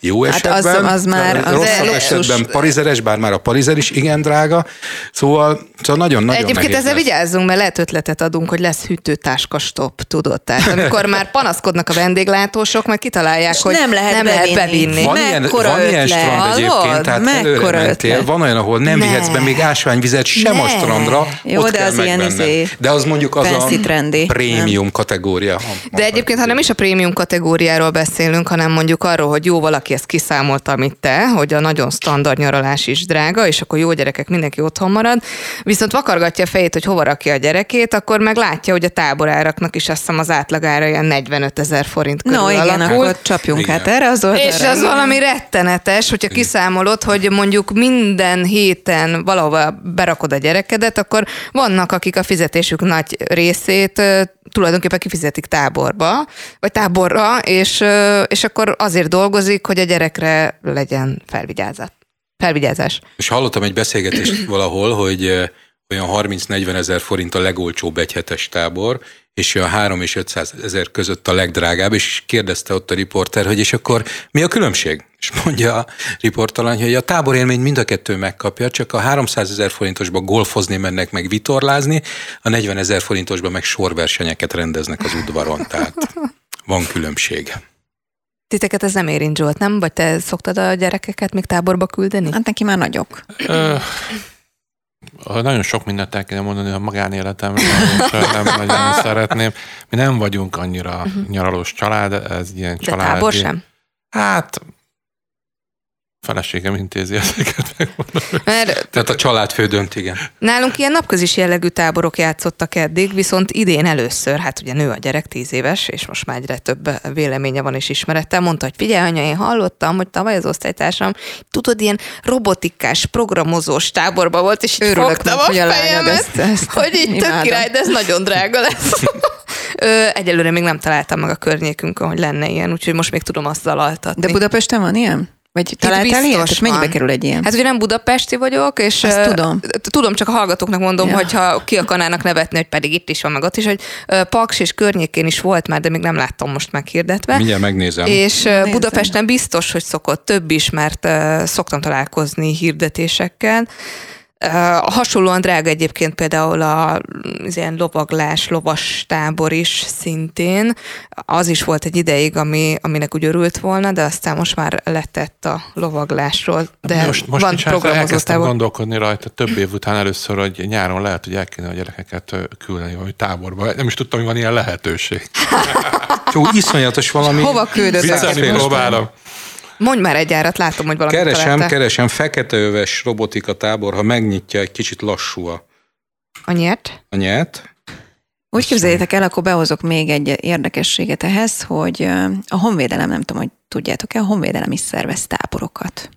jó hát esetben. Az, az már az rosszabb esetben parizeres, bár már a parizer is igen drága. Szóval, szóval nagyon-nagyon Egyébként ezzel lesz. vigyázzunk, mert lehet ötletet adunk, hogy lesz hűtőtáska stop, tudod? Tehát amikor már panaszkodnak a vendéglátósok, meg kitalálják, hogy nem lehet, nem bevinni. lehet bevinni. Van ilyen, van ilyen strand egyébként, tehát előre mentél, van olyan, ahol nem vihetsz be még ásvány vizet sem ne. a strandra, Jó, ott de kell az ilyen izé De az mondjuk az a trendy. prémium nem. kategória. De egyébként, ha nem is a prémium kategóriáról beszélünk, hanem mondjuk arról, hogy jó, valaki ezt kiszámolta, amit te, hogy a nagyon standard nyaralás is drága, és akkor jó gyerekek, mindenki otthon marad, viszont vakargatja a fejét, hogy hova rakja a gyerekét, akkor meg látja, hogy a táboráraknak is azt hiszem az átlagára ilyen 45 ezer forint körül No igen, alakul. akkor csapjunk igen. át erre az oldalra. És az valami rettenetes, hogyha kiszámolod, hogy mondjuk minden héten valahova berakod a gyerekedet, akkor vannak, akik a fizetésük nagy részét tulajdonképpen kifizetik táborba, vagy táborra, és, és akkor azért dolgozik, hogy a gyerekre legyen felvigyázat. Felvigyázás. És hallottam egy beszélgetést valahol, hogy olyan 30-40 ezer forint a legolcsóbb egyhetes tábor, és a 3 és 500 ezer között a legdrágább, és kérdezte ott a riporter, hogy és akkor mi a különbség? És mondja a riportalany, hogy a táborélményt mind a kettő megkapja, csak a 300 ezer forintosba golfozni mennek meg vitorlázni, a 40 ezer forintosba meg sorversenyeket rendeznek az udvaron, tehát van különbség. Titeket ez nem érint, Zsolt, nem? Vagy te szoktad a gyerekeket még táborba küldeni? Hát neki már nagyok. Nagyon sok mindent el kéne mondani a magánéletemről, és nem nagyon szeretném. Mi nem vagyunk annyira uh-huh. nyaralós család, ez ilyen De tábor sem? Hát feleségem intézi ezeket, megmondom. Mert Tehát a család fő dönt, igen. Nálunk ilyen napközis jellegű táborok játszottak eddig, viszont idén először, hát ugye nő a gyerek, tíz éves, és most már egyre több véleménye van és ismerete, mondta, hogy figyelj, anya, én hallottam, hogy tavaly az osztálytársam, tudod, ilyen robotikás, programozós táborban volt, és így Örülök fogtam meg, a fejemet, ezt, ezt hogy így tök király, de ez nagyon drága lesz. Ö, egyelőre még nem találtam meg a környékünkön, hogy lenne ilyen, úgyhogy most még tudom azt zalaltatni. De Budapesten van ilyen? Vagy találtál ilyet? Tehát mennyibe kerül egy ilyen? Hát ugye nem budapesti vagyok, és Ezt uh, tudom. Tudom, csak a hallgatóknak mondom, ja. hogyha ki akarnának nevetni, hogy pedig itt is van, meg ott is, hogy uh, Paks és környékén is volt már, de még nem láttam most meghirdetve. Mindjárt megnézem. És uh, Budapesten biztos, hogy szokott több is, mert uh, szoktam találkozni hirdetésekkel. Hasonlóan drága egyébként például a, az ilyen lovaglás, lovas tábor is szintén. Az is volt egy ideig, ami, aminek úgy örült volna, de aztán most már letett a lovaglásról. De most, most van programozó tábor. gondolkodni rajta több év után először, hogy nyáron lehet, hogy el kéne a gyerekeket küldeni vagy táborba. Nem is tudtam, hogy van ilyen lehetőség. Jó, iszonyatos valami. Hova küldött? Viccelni próbálom. Mondj már egy árat, látom, hogy valami Keresem, találta. keresem, feketeöves robotika tábor, ha megnyitja, egy kicsit lassú a... A nyert? A nyert. Úgy képzeljétek el, akkor behozok még egy érdekességet ehhez, hogy a honvédelem, nem tudom, hogy tudjátok-e, a honvédelem is szervez táborokat.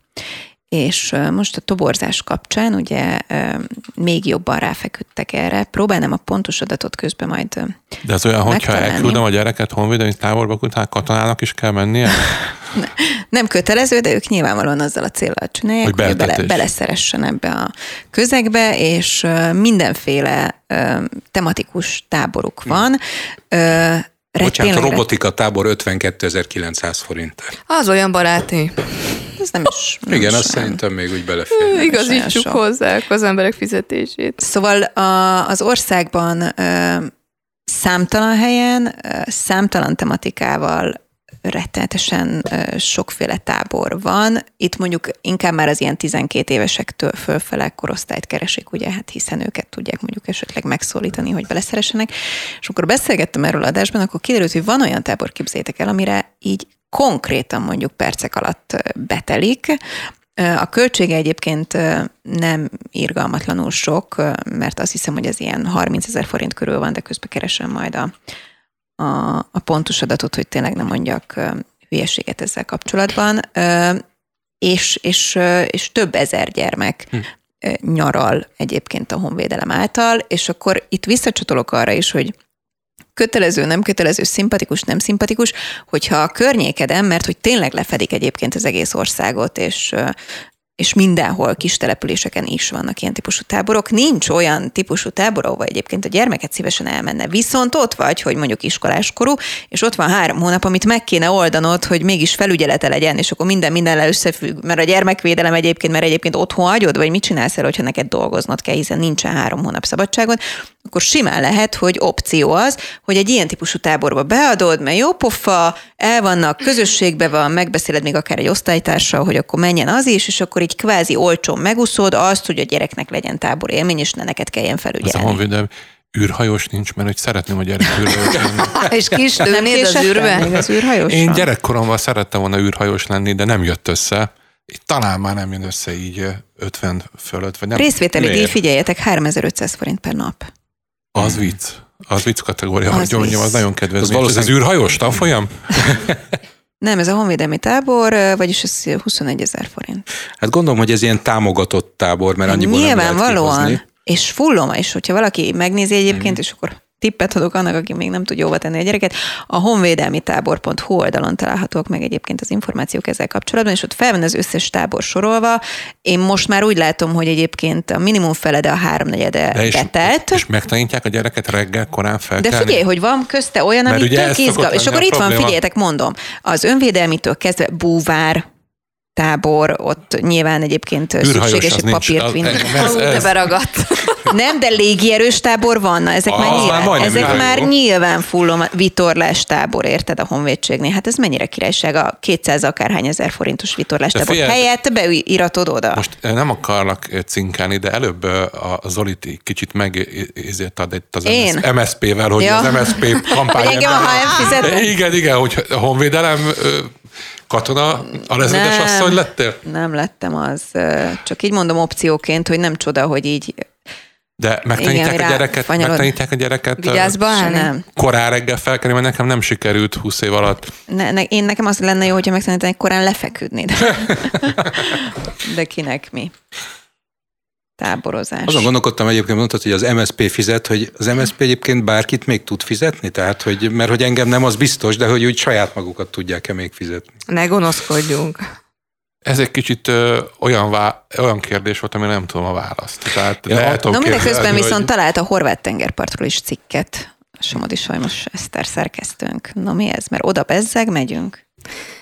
És most a toborzás kapcsán ugye még jobban ráfeküdtek erre. Próbálnám a pontos adatot közben majd De az olyan, hogyha elküldöm a gyereket honvédelmi táborba, utána katonának is kell mennie? nem kötelező, de ők nyilvánvalóan azzal a célral csinálják, hogy, hogy bele, beleszeressen ebbe a közegbe, és mindenféle tematikus táboruk van. Bocsánat, a robotika tábor 52.900 forint. Az olyan baráti. Ez nem is. Nem Igen, azt szerintem még úgy belefér. Igazítsuk hozzá az emberek fizetését. Szóval a, az országban ö, számtalan helyen, ö, számtalan tematikával rettenetesen sokféle tábor van. Itt mondjuk inkább már az ilyen 12 évesektől fölfele korosztályt keresik, ugye, hát hiszen őket tudják mondjuk esetleg megszólítani, hogy beleszeressenek. És akkor beszélgettem erről adásban, akkor kiderült, hogy van olyan tábor, képzétek el, amire így konkrétan mondjuk percek alatt betelik, a költsége egyébként nem irgalmatlanul sok, mert azt hiszem, hogy ez ilyen 30 ezer forint körül van, de közben keresem majd a, a, a pontos adatot, hogy tényleg nem mondjak hülyeséget ezzel kapcsolatban, és, és, és több ezer gyermek hm. nyaral egyébként a honvédelem által, és akkor itt visszacsatolok arra is, hogy kötelező, nem kötelező, szimpatikus, nem szimpatikus, hogyha a környékeden, mert hogy tényleg lefedik egyébként az egész országot, és és mindenhol kis településeken is vannak ilyen típusú táborok. Nincs olyan típusú tábor, ahol egyébként a gyermeket szívesen elmenne. Viszont ott vagy, hogy mondjuk iskoláskorú, és ott van három hónap, amit meg kéne oldanod, hogy mégis felügyelete legyen, és akkor minden minden összefügg. Mert a gyermekvédelem egyébként, mert egyébként otthon hagyod, vagy mit csinálsz el, hogyha neked dolgoznod kell, hiszen nincsen három hónap szabadságod, akkor simán lehet, hogy opció az, hogy egy ilyen típusú táborba beadod, mert jó pofa, el vannak, közösségbe van, megbeszéled még akár egy osztálytársal, hogy akkor menjen az is, és akkor így kvázi olcsón megúszod azt, hogy a gyereknek legyen tábor élmény, és ne neked kelljen felügyelni. Ez a honvédelem űrhajós nincs, mert hogy szeretném a gyerek űrhajós lenni. és kis lőnéd az űrbe? Az űrhajós Én gyerekkoromban szerettem volna űrhajós lenni, de nem jött össze. Így talán már nem jön össze így 50 fölött. Vagy nem. Részvételi díj, figyeljetek, 3500 forint per nap. Az vicc. Az vicc kategória, az hogy mondjam, az nagyon kedvező. Az, valószínűleg... az űrhajós tanfolyam? Nem, ez a honvédelmi tábor, vagyis ez 21 ezer forint. Hát gondolom, hogy ez ilyen támogatott tábor, mert annyiból Nyilvánvalóan, nem lehet és fullom, és hogyha valaki megnézi egyébként, mm. és akkor tippet adok annak, aki még nem tudja jóva tenni a gyereket. A honvédelmi tábor.hu oldalon találhatók meg egyébként az információk ezzel kapcsolatban, és ott fel van az összes tábor sorolva. Én most már úgy látom, hogy egyébként a minimum fele, de a háromnegyede de és, betelt. És megtanítják a gyereket reggel korán fel. De figyelj, hogy van közte olyan, amit tök izgal. És akkor itt van, figyeljetek, mondom, az önvédelmitől kezdve búvár, tábor, ott nyilván egyébként szükséges egy papírt vinni. Ez, beragadt. Nem, de légierős tábor van, na, ezek ah, már nyilván, már ezek már nyilván fullom vitorlás tábor, érted a honvédségnél. Hát ez mennyire királyság a 200 akárhány ezer forintos vitorlás tábor figyelj, helyett beiratod oda. Most nem akarlak cinkálni, de előbb a Zolit kicsit megézért ad itt az Én? MSZP-vel, hogy ja. az MSZP kampány. Igen, igen, hogy a honvédelem katona rezides asszony lettél? Nem lettem az. Csak így mondom opcióként, hogy nem csoda, hogy így de megtanítják Igen, a gyereket, fanyarod. megtanítják a gyereket Vigyázba állni? Nem. korán reggel felkelni, mert nekem nem sikerült 20 év alatt. Ne, ne, én nekem az lenne jó, hogyha megtanítanak korán lefeküdni. De, de kinek mi? Táborozás. Azon gondolkodtam egyébként, mondtad, hogy az MSP fizet, hogy az MSP egyébként bárkit még tud fizetni? Tehát, hogy, mert hogy engem nem, az biztos, de hogy úgy saját magukat tudják-e még fizetni? Ne gonoszkodjunk. Ez egy kicsit ö, olyan, vá- olyan kérdés volt, ami nem tudom a választ. Tehát ja, lehet no, mindeközben hogy... viszont talált a horvát tengerpartról is cikket. Somodi Sajmos Eszter szerkesztőnk. Na mi ez? Mert oda bezzeg, megyünk.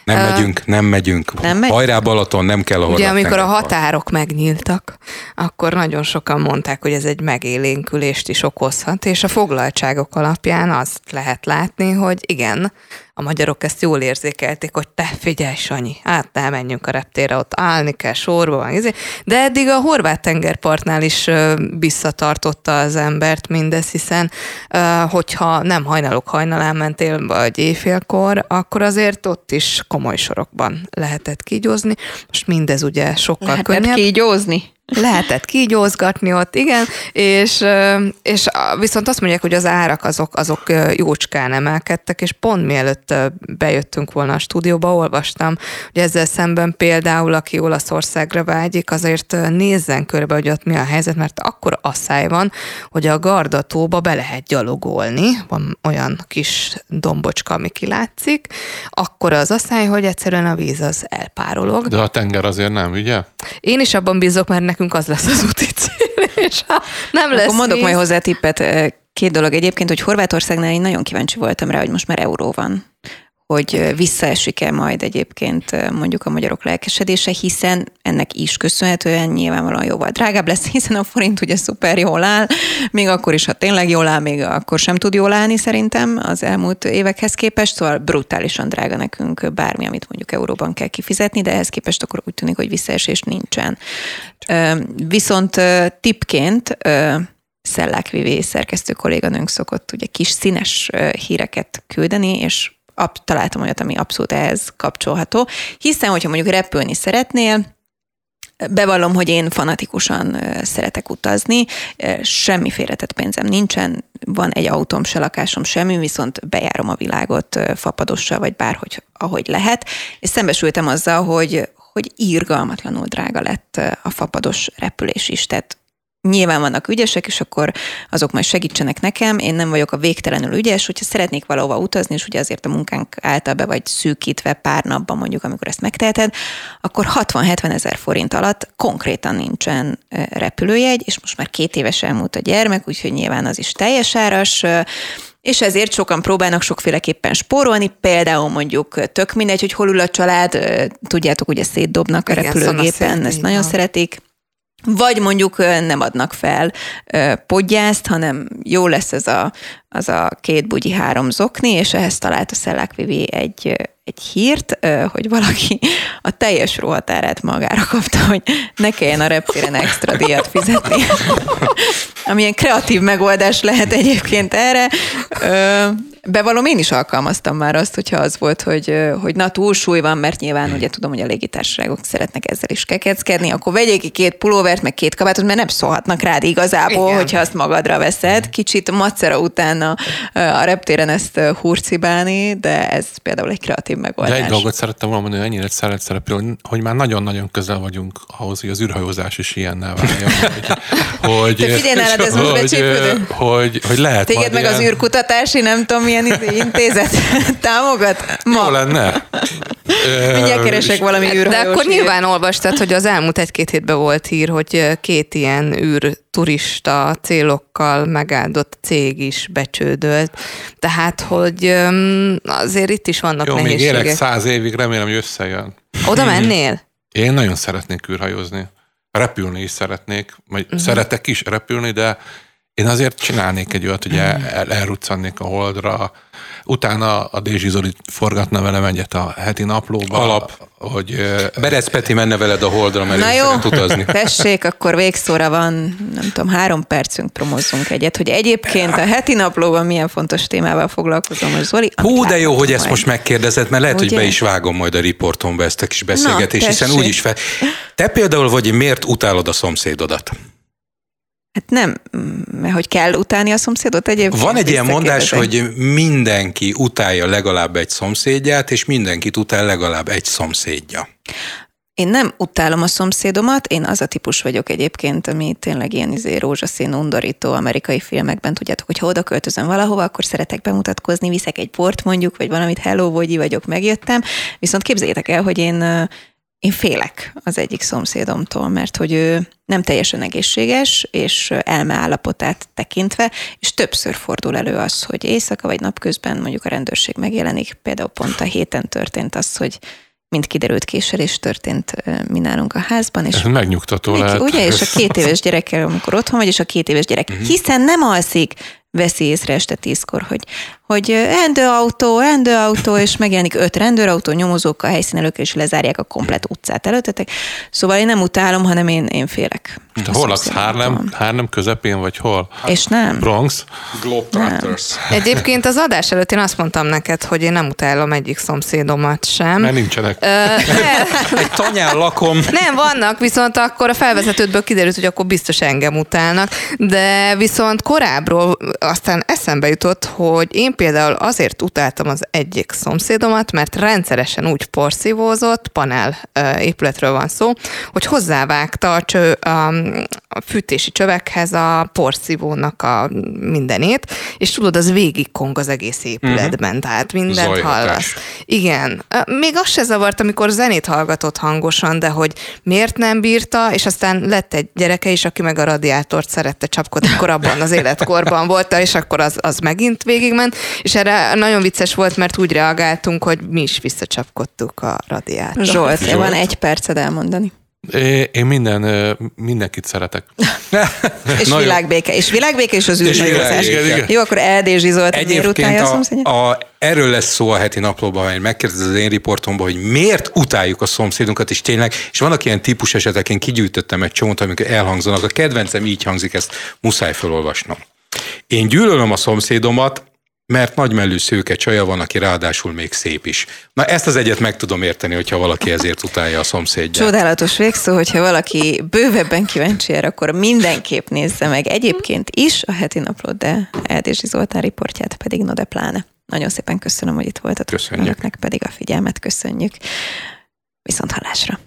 Nem uh, megyünk, nem megyünk. Nem megy? Hajrá Balaton, nem kell a Ugye amikor a határok megnyíltak, akkor nagyon sokan mondták, hogy ez egy megélénkülést is okozhat, és a foglaltságok alapján azt lehet látni, hogy igen, a magyarok ezt jól érzékelték, hogy te figyelj, Sanyi, hát nem menjünk a reptére, ott állni kell, sorba van, izé. de eddig a horvát tengerpartnál is visszatartotta az embert mindez, hiszen hogyha nem hajnalok hajnalán mentél, vagy éjfélkor, akkor azért ott is komoly sorokban lehetett kígyózni. Most mindez ugye sokkal lehetett könnyebb. kígyózni? Lehetett kígyózgatni ott, igen, és, és viszont azt mondják, hogy az árak azok, azok jócskán emelkedtek, és pont mielőtt bejöttünk volna a stúdióba, olvastam, hogy ezzel szemben például, aki Olaszországra vágyik, azért nézzen körbe, hogy ott mi a helyzet, mert akkor asszály van, hogy a Gardatóba be lehet gyalogolni, van olyan kis dombocska, ami kilátszik, akkor az asszály, hogy egyszerűen a víz az elpárolog. De a tenger azért nem, ugye? Én is abban bízok, mert nekünk az lesz az úti cél, és ha nem lesz Akkor mondok majd hozzá tippet. Két dolog egyébként, hogy Horvátországnál én nagyon kíváncsi voltam rá, hogy most már euró van hogy visszaesik-e majd egyébként mondjuk a magyarok lelkesedése, hiszen ennek is köszönhetően nyilvánvalóan jóval drágább lesz, hiszen a forint ugye szuper jól áll, még akkor is, ha tényleg jól áll, még akkor sem tud jól állni szerintem az elmúlt évekhez képest, szóval brutálisan drága nekünk bármi, amit mondjuk euróban kell kifizetni, de ehhez képest akkor úgy tűnik, hogy visszaesés nincsen. Viszont tipként Szellák Vivé szerkesztő kolléganőnk szokott ugye kis színes híreket küldeni, és ab, találtam olyat, ami abszolút ehhez kapcsolható. Hiszen, hogyha mondjuk repülni szeretnél, Bevallom, hogy én fanatikusan szeretek utazni, semmi félretett pénzem nincsen, van egy autóm, se lakásom, semmi, viszont bejárom a világot fapadossal, vagy bárhogy, ahogy lehet, és szembesültem azzal, hogy, hogy írgalmatlanul drága lett a fapados repülés is, tehát Nyilván vannak ügyesek, és akkor azok majd segítsenek nekem. Én nem vagyok a végtelenül ügyes, hogyha szeretnék valahova utazni, és ugye azért a munkánk által be vagy szűkítve pár napban mondjuk, amikor ezt megteheted, akkor 60-70 ezer forint alatt konkrétan nincsen repülőjegy, és most már két éves elmúlt a gyermek, úgyhogy nyilván az is teljes áras, és ezért sokan próbálnak sokféleképpen spórolni, például mondjuk tök mindegy, hogy hol ül a család, tudjátok, ugye szétdobnak a Igen, repülőgépen, ezt nagyon szeretik vagy mondjuk nem adnak fel podgyászt, hanem jó lesz ez a, az a két bugyi három zokni, és ehhez talált a Szellák Vivi egy, egy hírt, hogy valaki a teljes ruhatárát magára kapta, hogy ne kelljen a reptéren extra díjat fizetni. Amilyen kreatív megoldás lehet egyébként erre. Bevallom, én is alkalmaztam már azt, hogyha az volt, hogy, hogy na túlsúly van, mert nyilván ugye tudom, hogy a légitársaságok szeretnek ezzel is kekeckedni, akkor vegyék ki két pulóvert, meg két kabátot, mert nem szólhatnak rád igazából, Igen. hogyha azt magadra veszed. Kicsit macera után a, a reptéren ezt hurcibálni, de ez például egy kreatív megoldás. De egy dolgot szerettem volna mondani, hogy ennyire szeret szerepel, hogy már nagyon-nagyon közel vagyunk ahhoz, hogy az űrhajózás is ilyennel váljon. hogy, hogy, hogy, hogy, hogy lehet Téged meg ilyen... az űrkutatási, nem tudom, milyen intézet támogat? Ma. Jó lenne. Mindjárt keresek valami űrhajós. De akkor nyilván olvastad, hogy az elmúlt egy-két hétben volt hír, hogy két ilyen űr turista célokkal megáldott cég is becsődölt. Tehát, hogy azért itt is vannak Jó, nehézségek. még élek száz évig, remélem, hogy összejön. Oda mennél? Én nagyon szeretnék űrhajózni. Repülni is szeretnék, vagy uh-huh. szeretek is repülni, de én azért csinálnék egy olyat, hogy el, el, elruccannék a holdra, utána a Dézsi Zoli forgatna velem egyet a heti naplóba. Alap. Hogy, Berec Peti menne veled a holdra, mert Na jó, utazni. tessék, akkor végszóra van, nem tudom, három percünk promozzunk egyet, hogy egyébként a heti naplóban milyen fontos témával foglalkozom, hogy Zoli. Hú, de jó, hogy majd. ezt most megkérdezed, mert lehet, Ugye? hogy be is vágom majd a riportomba ezt a kis beszélgetést, hiszen úgyis fel. Te például vagy, miért utálod a szomszédodat? Hát nem, mert hogy kell utálni a szomszédot egyébként. Van egy ilyen mondás, hogy mindenki utálja legalább egy szomszédját, és mindenkit utál legalább egy szomszédja. Én nem utálom a szomszédomat, én az a típus vagyok egyébként, ami tényleg ilyen izé, rózsaszín, undorító amerikai filmekben, tudjátok, hogy ha oda költözöm valahova, akkor szeretek bemutatkozni, viszek egy port mondjuk, vagy valamit, hello, vagy vagyok, megjöttem. Viszont képzeljétek el, hogy én én félek az egyik szomszédomtól, mert hogy ő nem teljesen egészséges, és elme állapotát tekintve, és többször fordul elő az, hogy éjszaka vagy napközben mondjuk a rendőrség megjelenik. Például pont a héten történt az, hogy mint kiderült késelés történt mi nálunk a házban. És Ez megnyugtató neki, lehet. Ugye, és a két éves gyerekkel, amikor otthon vagy, és a két éves gyerek, uh-huh. hiszen nem alszik, veszi észre este tízkor, hogy hogy rendőrautó, rendőrautó, és megjelenik öt rendőrautó, nyomozók a helyszínelők, és lezárják a komplet utcát előttetek. Szóval én nem utálom, hanem én, én félek. De hol laksz? Harlem, Harlem közepén, vagy hol? És nem. Bronx? Globetrotters. Egyébként az adás előtt én azt mondtam neked, hogy én nem utálom egyik szomszédomat sem. Mert nincsenek. Ö, Egy tanyán lakom. Nem, vannak, viszont akkor a felvezetődből kiderült, hogy akkor biztos engem utálnak. De viszont korábbról aztán eszembe jutott, hogy én például azért utáltam az egyik szomszédomat, mert rendszeresen úgy porszívózott, panel épületről van szó, hogy hozzávágta a, cső, a, fűtési csövekhez a porszívónak a mindenét, és tudod, az végig kong az egész épületben, uh-huh. tehát mindent Zajhatás. hallasz. Igen. Még azt se zavart, amikor zenét hallgatott hangosan, de hogy miért nem bírta, és aztán lett egy gyereke is, aki meg a radiátort szerette csapkodni, akkor abban az életkorban volt, és akkor az, az megint végigment, és erre nagyon vicces volt, mert úgy reagáltunk, hogy mi is visszacsapkodtuk a radiátort. Zsolt, Zsolt. van egy perced elmondani. Én minden, mindenkit szeretek. és Na világbéke. És világbéke és az űrhajózás. Jó, akkor Erdély Zsolt Egyébként a, a, erről lesz szó a heti naplóban, hogy megkérdez az én riportomban, hogy miért utáljuk a szomszédunkat, és tényleg, és vannak ilyen típus esetek, én kigyűjtöttem egy csomót, amikor elhangzanak. A kedvencem így hangzik, ezt muszáj felolvasnom. Én gyűlölöm a szomszédomat, mert nagymellű szőke csaja van, aki ráadásul még szép is. Na ezt az egyet meg tudom érteni, hogyha valaki ezért utálja a szomszédját. Csodálatos végszó, hogyha valaki bővebben kíváncsi erre, akkor mindenképp nézze meg egyébként is a heti naplót, de Eldési Zoltán riportját pedig no de pláne. Nagyon szépen köszönöm, hogy itt voltatok. Köszönjük. Önöknek pedig a figyelmet köszönjük. Viszont hallásra.